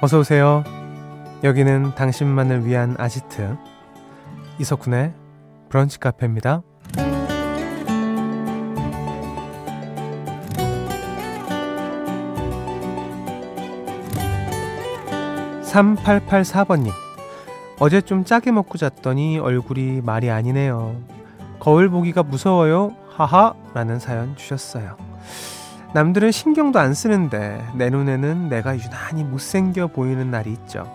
어서 오세요. 여기는 당신만을 위한 아지트 이석훈의 브런치 카페입니다. 3884번님. 어제 좀 짜게 먹고 잤더니 얼굴이 말이 아니네요. 거울 보기가 무서워요. 하하. 라는 사연 주셨어요. 남들은 신경도 안 쓰는데 내 눈에는 내가 유난히 못생겨 보이는 날이 있죠.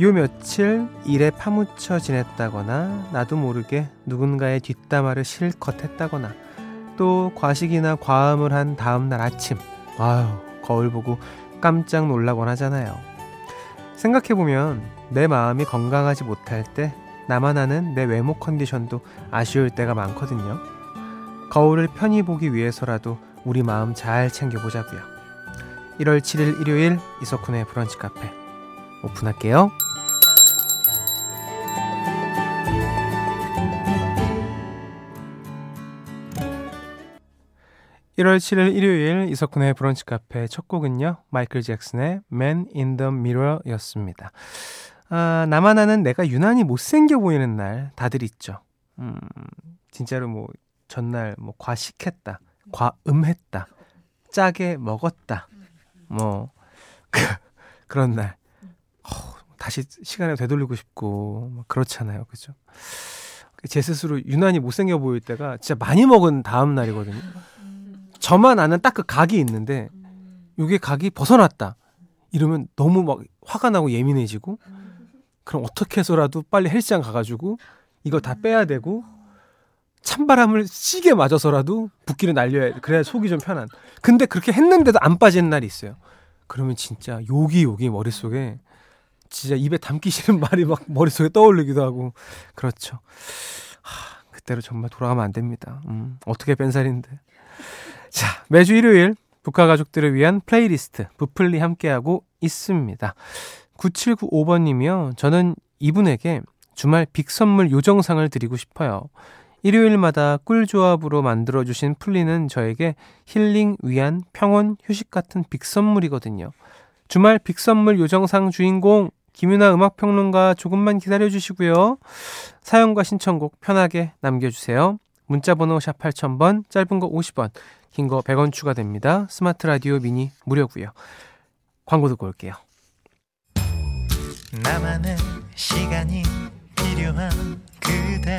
요 며칠 일에 파묻혀 지냈다거나 나도 모르게 누군가의 뒷담화를 실컷 했다거나 또 과식이나 과음을 한 다음날 아침 아유 거울 보고 깜짝 놀라곤 하잖아요. 생각해보면 내 마음이 건강하지 못할 때 나만 아는 내 외모 컨디션도 아쉬울 때가 많거든요. 거울을 편히 보기 위해서라도 우리 마음 잘 챙겨보자고요. 1월 7일 일요일 이석훈의 브런치 카페 오픈할게요. 1월 7일 일요일 이석훈의 브런치 카페 첫 곡은요. 마이클 잭슨의 Man in the Mirror 였습니다. 아, 나만 아는 내가 유난히 못생겨 보이는 날 다들 있죠. 음, 진짜로 뭐 전날 뭐 과식했다. 과음했다. 짜게 먹었다. 뭐 그, 그런 날. 어, 다시 시간을 되돌리고 싶고 뭐 그렇잖아요. 그죠? 제 스스로 유난히 못생겨 보일 때가 진짜 많이 먹은 다음 날이거든요. 저만 아는 딱 그 각이 있는데 요게 각이 벗어났다. 이러면 너무 막 화가 나고 예민해지고 그럼 어떻게 해서라도 빨리 헬스장 가가지고 이거 다 빼야 되고 찬바람을 시게 맞아서라도 붓기를 날려야 돼. 그래야 속이 좀 편한. 근데 그렇게 했는데도 안 빠지는 날이 있어요. 그러면 진짜 욕이 욕이 머릿속에 진짜 입에 담기 싫은 말이 막 머릿속에 떠올리기도 하고 그렇죠. 하, 그때로 정말 돌아가면 안 됩니다. 음, 어떻게 뺀 살인데. 자, 매주 일요일 브카 가족들을 위한 플레이리스트 브플리 함께하고 있습니다. 9795번님이요. 저는 이분에게 주말 big 선물 요정상을 드리고 싶어요. 일요일마다 꿀조합으로 만들어주신 플리는 저에게 힐링, 위안, 평온, 휴식 같은 big 선물이거든요. 주말 big 선물 요정상 주인공 김윤하 음악평론가 조금만 기다려주시고요. 사연과 신청곡 편하게 남겨주세요. 문자번호 샵 8000번, 짧은 거 50원, 긴 거 100원 추가됩니다. 스마트 라디오 미니 무료고요. 광고 듣고 올게요. 나만의 시간이 필요한 그대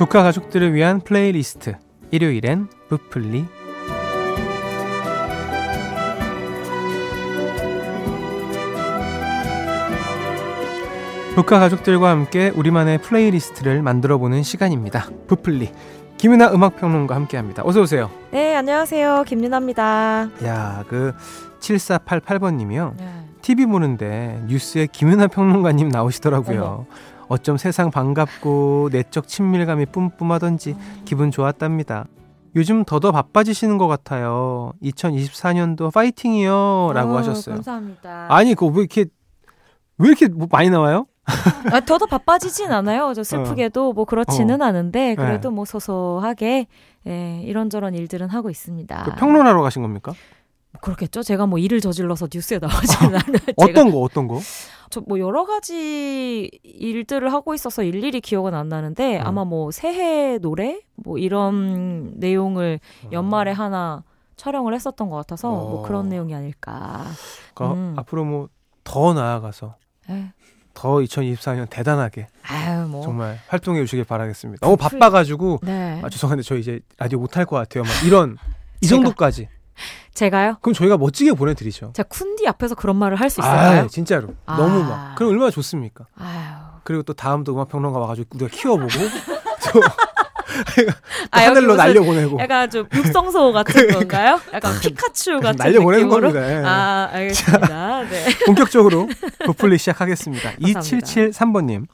브카 가족들을 위한 플레이리스트 일요일엔 브플리 브카 가족들과 함께 우리만의 플레이리스트를 만들어보는 시간입니다. 브플리 김윤하 음악평론가 함께합니다. 어서 오세요. 네, 안녕하세요. 김윤하입니다. 야, 그 7488번님이요. 네. TV 보는데 뉴스에 김윤하 평론가님 나오시더라고요. 어머. 어쩜 세상 반갑고 내적 친밀감이 뿜뿜하던지 기분 좋았답니다. 요즘 더더 바빠지시는 것 같아요. 2024년도 파이팅이요. 라고 오, 하셨어요. 감사합니다. 아니, 그왜 이렇게, 왜 이렇게 뭐 많이 나와요? 아, 더더 바빠지진 않아요. 저 슬프게도 어. 뭐 그렇지는 어. 않은데, 그래도 네. 뭐 소소하게, 예, 이런저런 일들은 하고 있습니다. 그 평론하러 가신 겁니까? 뭐 그렇겠죠. 제가 뭐 일을 저질러서 뉴스에 나오지는 않아요. 어떤 거, 어떤 거? 저 뭐 여러 가지 일들을 하고 있어서 일일이 기억은 안 나는데 음. 아마 뭐 새해 노래 뭐 이런 내용을 연말에 어. 하나 촬영을 했었던 것 같아서 뭐 어. 뭐 그런 내용이 아닐까. 그러니까 음. 앞으로 뭐 더 나아가서 에. 네. 더 2024년 대단하게 아유, 뭐. 정말 활동해 주시길 바라겠습니다. 너무 바빠가지고 네. 아, 죄송한데 저 이제 라디오 못할 것 같아요. 막 이런 이 정도까지. 제가요? 그럼 저희가 멋지게 보내드리죠. 자 쿤디 앞에서 그런 말을 할 수 있을까요? 아, 진짜로 아. 너무 막 그럼 얼마나 좋습니까? 아유. 그리고 또 다음도 음악 평론가 와가지고 우리가 키워보고 또 아, 하늘로 날려보내고 약간 좀 육성소 같은 건가요? 약간 피카츄 같은 날려보내는 느낌으로? 겁니다. 예. 아, 알겠습니다. 네. 본격적으로 부풀리 시작하겠습니다. 감사합니다. 2773번님.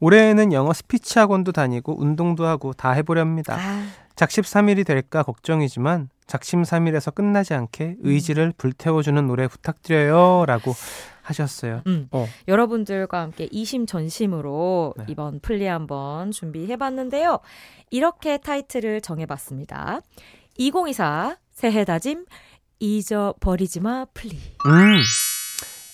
올해는 영어 스피치 학원도 다니고 운동도 하고 다 해보렵니다. 아, 작심삼일이 될까 걱정이지만 작심삼일에서 끝나지 않게 의지를 불태워주는 노래 부탁드려요. 라고 하셨어요. 음. 어. 여러분들과 함께 이심전심으로 네. 이번 플리 한번 준비해봤는데요. 이렇게 타이틀을 정해봤습니다. 2024 새해 다짐 잊어버리지 마 플리. 음.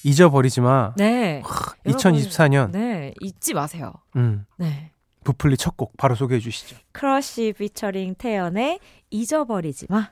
잊어버리지 마. 네. 2024년. 네, 잊지 마세요. 음. 네. 브플리 첫 곡 바로 소개해 주시죠. 크러쉬 피처링 태연의 잊어버리지 마.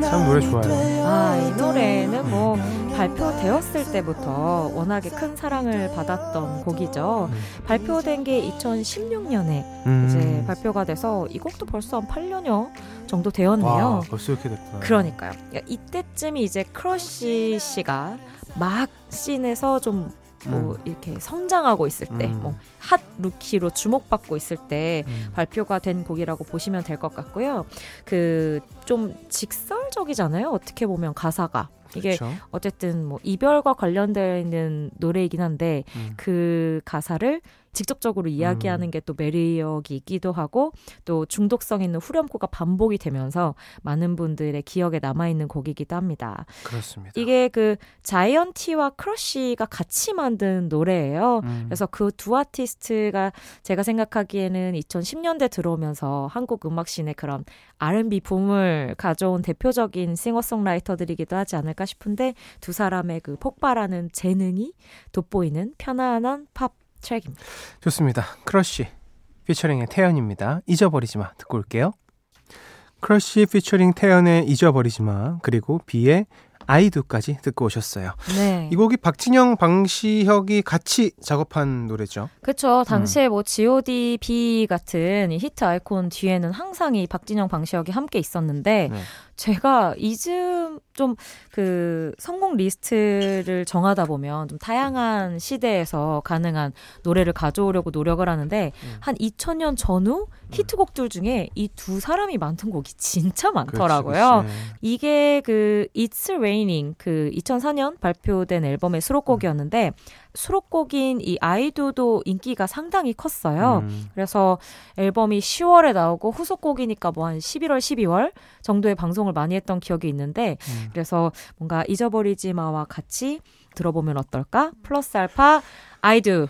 참 노래 좋아요. 아, 이 노래는 뭐 발표되었을 때부터 워낙에 큰 사랑을 받았던 곡이죠. 음. 발표된 게 2016년에 음. 이제 발표가 돼서 이 곡도 벌써 한 8년여 정도 와, 되었네요. 벌써 이렇게 됐구나. 그러니까요. 그러니까 이때쯤이 이제 크러쉬 씨가 막 씬에서 좀 뭐 음. 이렇게 성장하고 있을 때, 음. 뭐 hot rookie로 주목받고 있을 때 음. 발표가 된 곡이라고 보시면 될 것 같고요. 그 좀 직설적이잖아요. 어떻게 보면 가사가 이게 그렇죠. 어쨌든 뭐 이별과 관련되어 있는 노래이긴 한데 음. 그 가사를 직접적으로 이야기하는 게 또 매력이 있기도 하고 또 중독성 있는 후렴구가 반복이 되면서 많은 분들의 기억에 남아 있는 곡이기도 합니다. 그렇습니다. 이게 그 자이언티와 크러쉬가 같이 만든 노래예요. 음. 그래서 그 두 아티스트가 제가 생각하기에는 2010년대 들어오면서 한국 음악씬의 그런 R&B 붐을 가져온 대표적인 싱어송라이터들이기도 하지 않을까 싶은데 두 사람의 그 폭발하는 재능이 돋보이는 편안한 팝 트랙입니다. 좋습니다. 크러쉬 피처링의 태연입니다. 잊어버리지 마 듣고 올게요. 크러쉬 피처링 태연의 잊어버리지 마 그리고 비의 I Do까지 듣고 오셨어요. 네. 이 곡이 박진영, 방시혁이 같이 작업한 노래죠. 그쵸. 당시에 뭐 G.O.D. 비 같은 이 히트 아이콘 뒤에는 항상 이 박진영 방시혁이 함께 있었는데 네. 제가 이즘 좀 그 성공 리스트를 정하다 보면 좀 다양한 시대에서 가능한 노래를 가져오려고 노력을 하는데 음. 한 2000년 전후 히트곡들 중에 이 두 사람이 만든 곡이 진짜 많더라고요. 그렇지, 그렇지. 이게 그 It's Raining 그 2004년 발표된 앨범의 수록곡이었는데 수록곡인 이 아이도도 인기가 상당히 컸어요. 음. 그래서 앨범이 10월에 나오고 후속곡이니까 뭐 한 11월, 12월 정도에 방송을 많이 했던 기억이 있는데 음. 그래서 뭔가 잊어버리지 마와 같이 들어보면 어떨까? 플러스 알파 아이도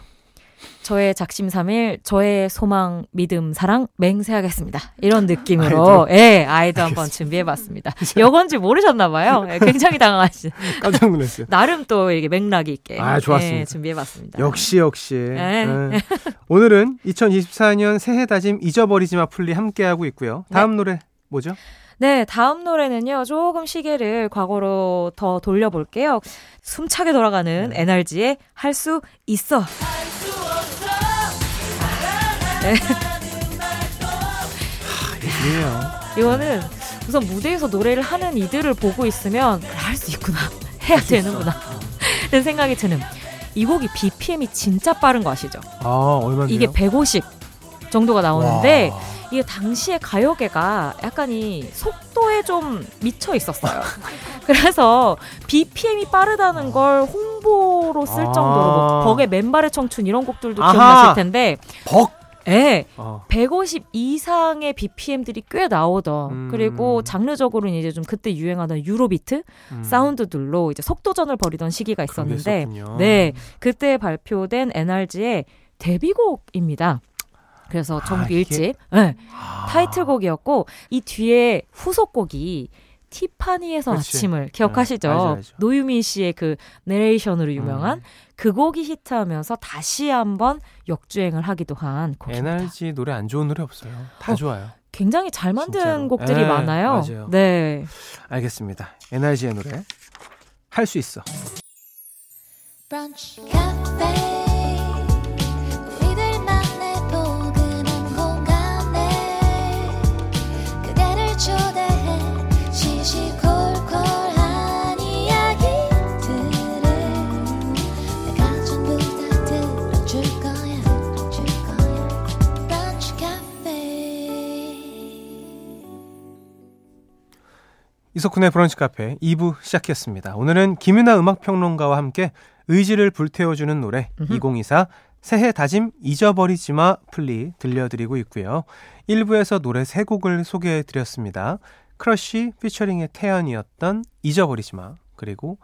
저의 작심삼일, 저의 소망, 믿음, 사랑 맹세하겠습니다. 이런 느낌으로 예, 아이도 한번 준비해봤습니다. 이건지 모르셨나봐요. 예, 굉장히 당황하시. 깜짝 놀랐어요. 나름 또 이게 맥락이 있게 아, 좋았습니다. 예, 준비해봤습니다. 역시 역시. 네. 네. 오늘은 2024년 새해 다짐 잊어버리지 마 풀리 함께하고 있고요. 다음 노래 뭐죠? 네, 다음 노래는요, 조금 시계를 과거로 더 돌려볼게요. 숨차게 돌아가는 네. NRG의 할 수 있어. 이에요. 이거는 우선 무대에서 노래를 하는 이들을 보고 있으면 할수 있구나. 해야 되는구나. 라는 생각이 드는. 이 곡이 BPM이 진짜 빠른 거 아시죠? 아, 얼마인데요? 이게 150 정도가 나오는데 와. 이게 당시에 가요계가 약간 이 속도에 좀 미쳐 있었어요. 그래서 BPM이 빠르다는 걸 홍보로 쓸 아. 정도로 뭐 벅의 맨발의 청춘 이런 곡들도 아하. 기억나실 텐데 벅. 예. 어. 150 이상의 BPM들이 꽤 나오던 음. 그리고 장르적으로는 이제 좀 그때 유행하던 유로비트 음. 사운드들로 이제 속도전을 벌이던 시기가 있었는데. 네 그때 발표된 NRG의 데뷔곡입니다. 그래서 아, 정규 이게- 1집 네, 아. 타이틀곡이었고 이 뒤에 후속곡이 티파니에서 그치. 아침을 기억하시죠? 네, 알죠, 알죠. 노유민 씨의 그 내레이션으로 유명한 음. 그 곡이 히트하면서 다시 한번 역주행을 하기도 한 곡입니다. NRG 노래 안 좋은 노래 없어요. 다 어. 좋아요. 굉장히 잘 만든 진짜로. 곡들이 네, 많아요. 맞아요. 네. 알겠습니다. NRG의 노래 할 수 있어. 브런치 이석훈의 브런치 카페 2부 시작했습니다. 오늘은 김윤하 음악평론가와 함께 의지를 불태워주는 노래 음흠. 2024 새해 다짐 잊어버리지 마 플리 들려드리고 있고요. 1부에서 노래 3곡을 소개해드렸습니다. 크러쉬 피처링의 태연이었던 잊어버리지 마 그리고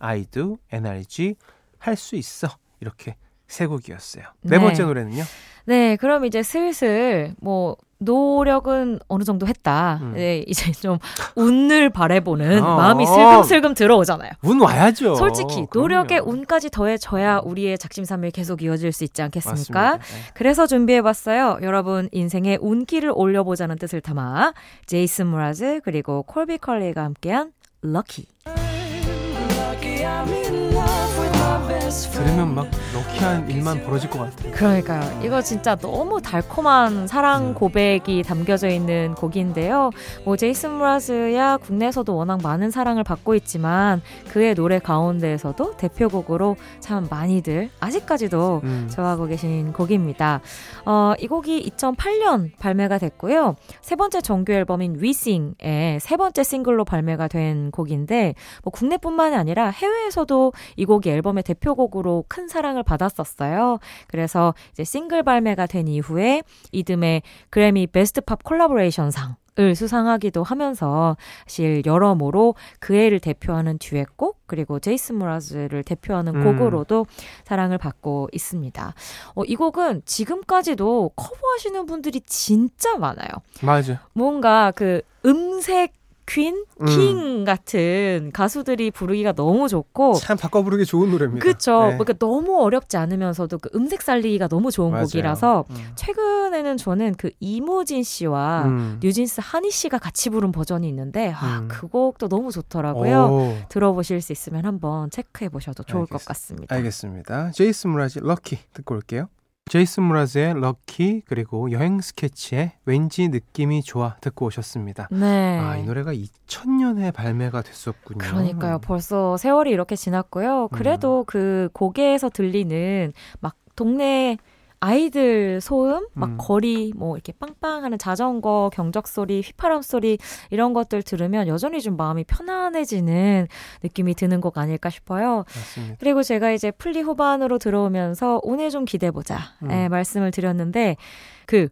I Do, NRG 할 수 있어 이렇게 세 곡이었어요. 네 네. 번째 노래는요? 네, 그럼 이제 슬슬 뭐 노력은 어느 정도 했다. 음. 네, 이제 좀 운을 바라보는 어. 마음이 슬금슬금 들어오잖아요. 운 와야죠. 솔직히 노력에 그럼요. 운까지 더해져야 우리의 작심삼일 계속 이어질 수 있지 않겠습니까? 맞습니다. 네. 그래서 준비해봤어요. 여러분 인생의 운기를 올려보자는 뜻을 담아 제이슨 무라즈 그리고 콜비 컬리가 함께한 럭키. 들으면 막 럭키한 일만 벌어질 것 같아요. 그러니까요. 이거 진짜 너무 달콤한 사랑 음. 고백이 담겨져 있는 곡인데요. 뭐 제이슨 무라즈야 국내에서도 워낙 많은 사랑을 받고 있지만 그의 노래 가운데에서도 대표곡으로 참 많이들 아직까지도 음. 좋아하고 계신 곡입니다. 어, 이 곡이 2008년 발매가 됐고요. 세 번째 정규 앨범인 위싱의 세 번째 싱글로 발매가 된 곡인데 뭐 국내뿐만이 아니라 해외에서도 이 곡이 앨범의 대표곡 으로 큰 사랑을 받았었어요. 그래서 이제 싱글 발매가 된 이후에 이듬해 그래미 Best Pop Collaboration 상 을 수상하기도 하면서 사실 여러모로 그 해를 대표하는 듀엣곡 그리고 제이슨 므라즈를 대표하는 음. 곡으로도 사랑을 받고 있습니다. 어, 이 곡은 지금까지도 커버하시는 분들이 진짜 많아요. 맞아. 뭔가 그 음색 퀸, 음. 킹 같은 가수들이 부르기가 너무 좋고 참 바꿔 부르기 좋은 노래입니다. 그쵸. 네. 그러니까 너무 어렵지 않으면서도 그 음색 살리기가 너무 좋은 맞아요. 곡이라서 음. 최근에는 저는 그 이무진 씨와 음. 뉴진스 한희 씨가 같이 부른 버전이 있는데 아, 음. 그 곡도 너무 좋더라고요. 오, 들어보실 수 있으면 한번 체크해 보셔도 좋을 것 알겠습니다. 같습니다. 알겠습니다. 제이슨 무라즈 럭키 듣고 올게요. 제이슨 무라즈의 럭키 그리고 여행 스케치의 왠지 느낌이 좋아 듣고 오셨습니다. 네. 아, 이 노래가 2000년에 발매가 됐었군요. 그러니까요. 벌써 세월이 이렇게 지났고요. 음. 그래도 그 곡에서 들리는 막 동네 아이들 소음, 막 음. 거리, 뭐 이렇게 빵빵하는 자전거 경적 소리, 휘파람 소리 이런 것들 들으면 여전히 좀 마음이 편안해지는 느낌이 드는 곡 아닐까 싶어요. 맞습니다. 그리고 제가 이제 플리 후반으로 들어오면서 오늘 좀 기대 보자 음. 예, 말씀을 드렸는데 그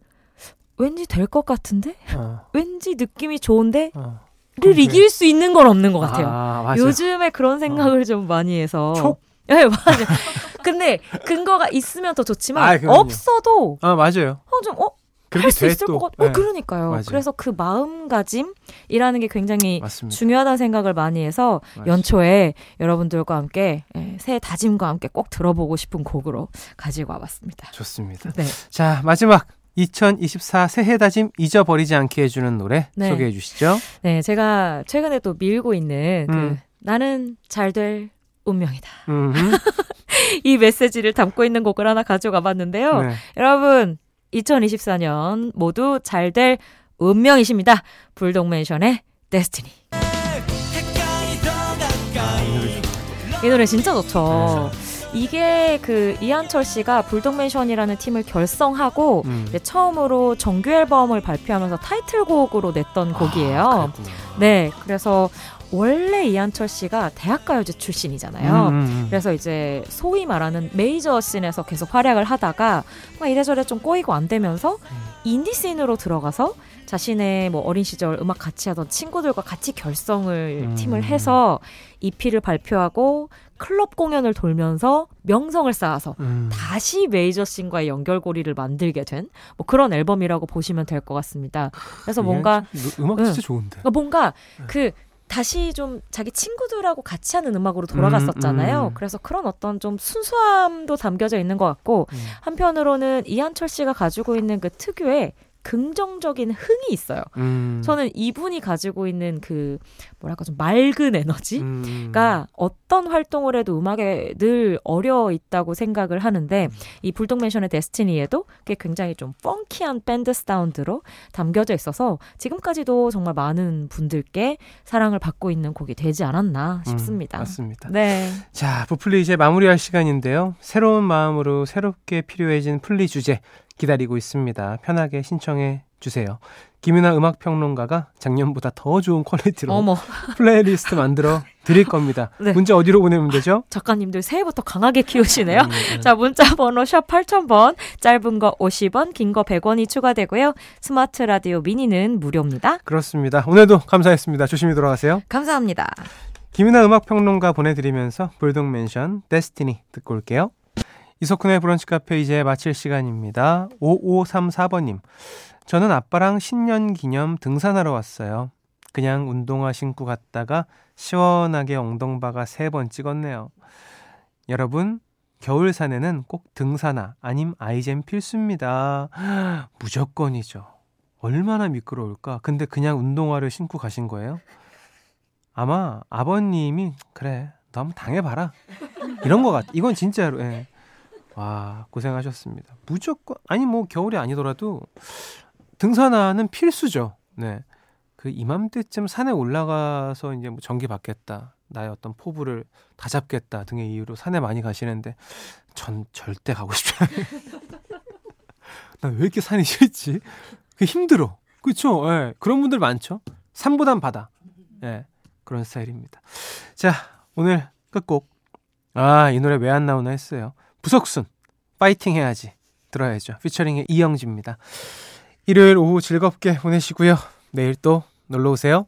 왠지 될 것 같은데 어, 왠지 느낌이 좋은데 어. 를 이길 수 있는 건 없는 것 같아요. 아. 요즘에 그런 생각을 좀 많이 해서. 촉? 네, 맞아요. 근데 근거가 있으면 더 좋지만 아. 없어도 아, 맞아요. 어, 좀 어, 할수돼 있을 또. 것 같. 어, 네, 그러니까요. 맞아요. 그래서 그 마음가짐이라는 게 굉장히 맞습니다. 중요하다는 생각을 많이 해서 맞아요. 연초에 여러분들과 함께 예, 새해 다짐과 함께 꼭 들어보고 싶은 곡으로 가지고 와봤습니다. 좋습니다. 네. 자, 마지막 2024 새해 다짐 잊어버리지 않게 해주는 노래 네. 소개해 주시죠. 네, 제가 최근에 또 밀고 있는 그 음. 나는 잘 될 운명이다. 음, 이 메시지를 담고 있는 곡을 하나 가져가 봤는데요. 네. 여러분, 2024년 모두 잘 될 운명이십니다. 불독맨션의 데스티니. 아, 이 노래 진짜 좋죠. 이게 그 이한철 씨가 불독맨션이라는 팀을 결성하고 음. 처음으로 정규 앨범을 발표하면서 타이틀곡으로 냈던 곡이에요. 아. 네, 그래서 원래 이한철 씨가 대학가요제 출신이잖아요. 음, 음, 음. 그래서 이제 소위 말하는 메이저 scene에서 계속 활약을 하다가 막 이래저래 좀 꼬이고 안 되면서 인디 scene으로 들어가서 자신의 뭐 어린 시절 음악 같이 하던 친구들과 같이 결성을 음. 팀을 해서 EP를 발표하고 클럽 공연을 돌면서 명성을 쌓아서 음. 다시 메이저 씬과의 연결고리를 만들게 된 뭐 그런 앨범이라고 보시면 될 것 같습니다. 그래서 뭔가 이 음악 진짜 좋은데. 그러니까 뭔가 네. 그 다시 좀 자기 친구들하고 같이 하는 음악으로 돌아갔었잖아요. 음, 음. 그래서 그런 어떤 좀 순수함도 담겨져 있는 것 같고 음. 한편으로는 이한철 씨가 가지고 있는 그 특유의 긍정적인 흥이 있어요. 음. 저는 이분이 가지고 있는 그 뭐랄까 좀 맑은 에너지가 음. 어떤 활동을 해도 음악에 늘 어려 있다고 생각을 하는데 이 불독맨션의 데스티니에도 그게 굉장히 좀 펑키한 밴드 사운드로 담겨져 있어서 지금까지도 정말 많은 분들께 사랑을 받고 있는 곡이 되지 않았나 음, 싶습니다. 맞습니다. 네. 자, 부플리 이제 마무리할 시간인데요. 새로운 마음으로 새롭게 필요해진 플리 주제 기다리고 있습니다. 편하게 신청해 주세요. 김윤하 음악평론가가 작년보다 더 좋은 퀄리티로 어머, 플레이리스트 만들어 드릴 겁니다. 네. 문자 어디로 보내면 되죠? 작가님들 새해부터 강하게 키우시네요. 음, 음. 자, 문자 번호 샵 8000번, 짧은 거 50원, 긴 거 100원이 추가되고요. 스마트 라디오 미니는 무료입니다. 그렇습니다. 오늘도 감사했습니다. 조심히 돌아가세요. 감사합니다. 김윤하 음악평론가 보내드리면서 불독맨션 Destiny 듣고 올게요. 이석훈의 브런치 카페 이제 마칠 시간입니다. 5534번님. 저는 아빠랑 신년 기념 등산하러 왔어요. 그냥 운동화 신고 갔다가 시원하게 엉덩바가 세 번 찍었네요. 여러분, 겨울 산에는 꼭 등산화 아님 아이젠 필수입니다. 무조건이죠. 얼마나 미끄러울까? 근데 그냥 운동화를 신고 가신 거예요? 아마 아버님이 그래 너 한번 당해봐라 이런 것 같아 이건 진짜로 예. 와 고생하셨습니다. 무조건 아니 뭐 겨울이 아니더라도 등산화는 필수죠. 네 그 이맘때쯤 산에 올라가서 이제 뭐 전기 받겠다 나의 어떤 포부를 다 잡겠다 등의 이유로 산에 많이 가시는데 전 절대 가고 싶지 않아요. 난 왜 이렇게 산이 싫지? 그 힘들어. 그쵸? 예. 그런 분들 많죠? 산보단 바다. 예. 그런 스타일입니다. 자, 오늘 끝곡. 아, 이 노래 왜 안 나오나 했어요. 부석순, 파이팅 해야지. 들어야죠. 피처링의 이영지입니다. 일요일 오후 즐겁게 보내시고요. 내일 또 놀러 오세요.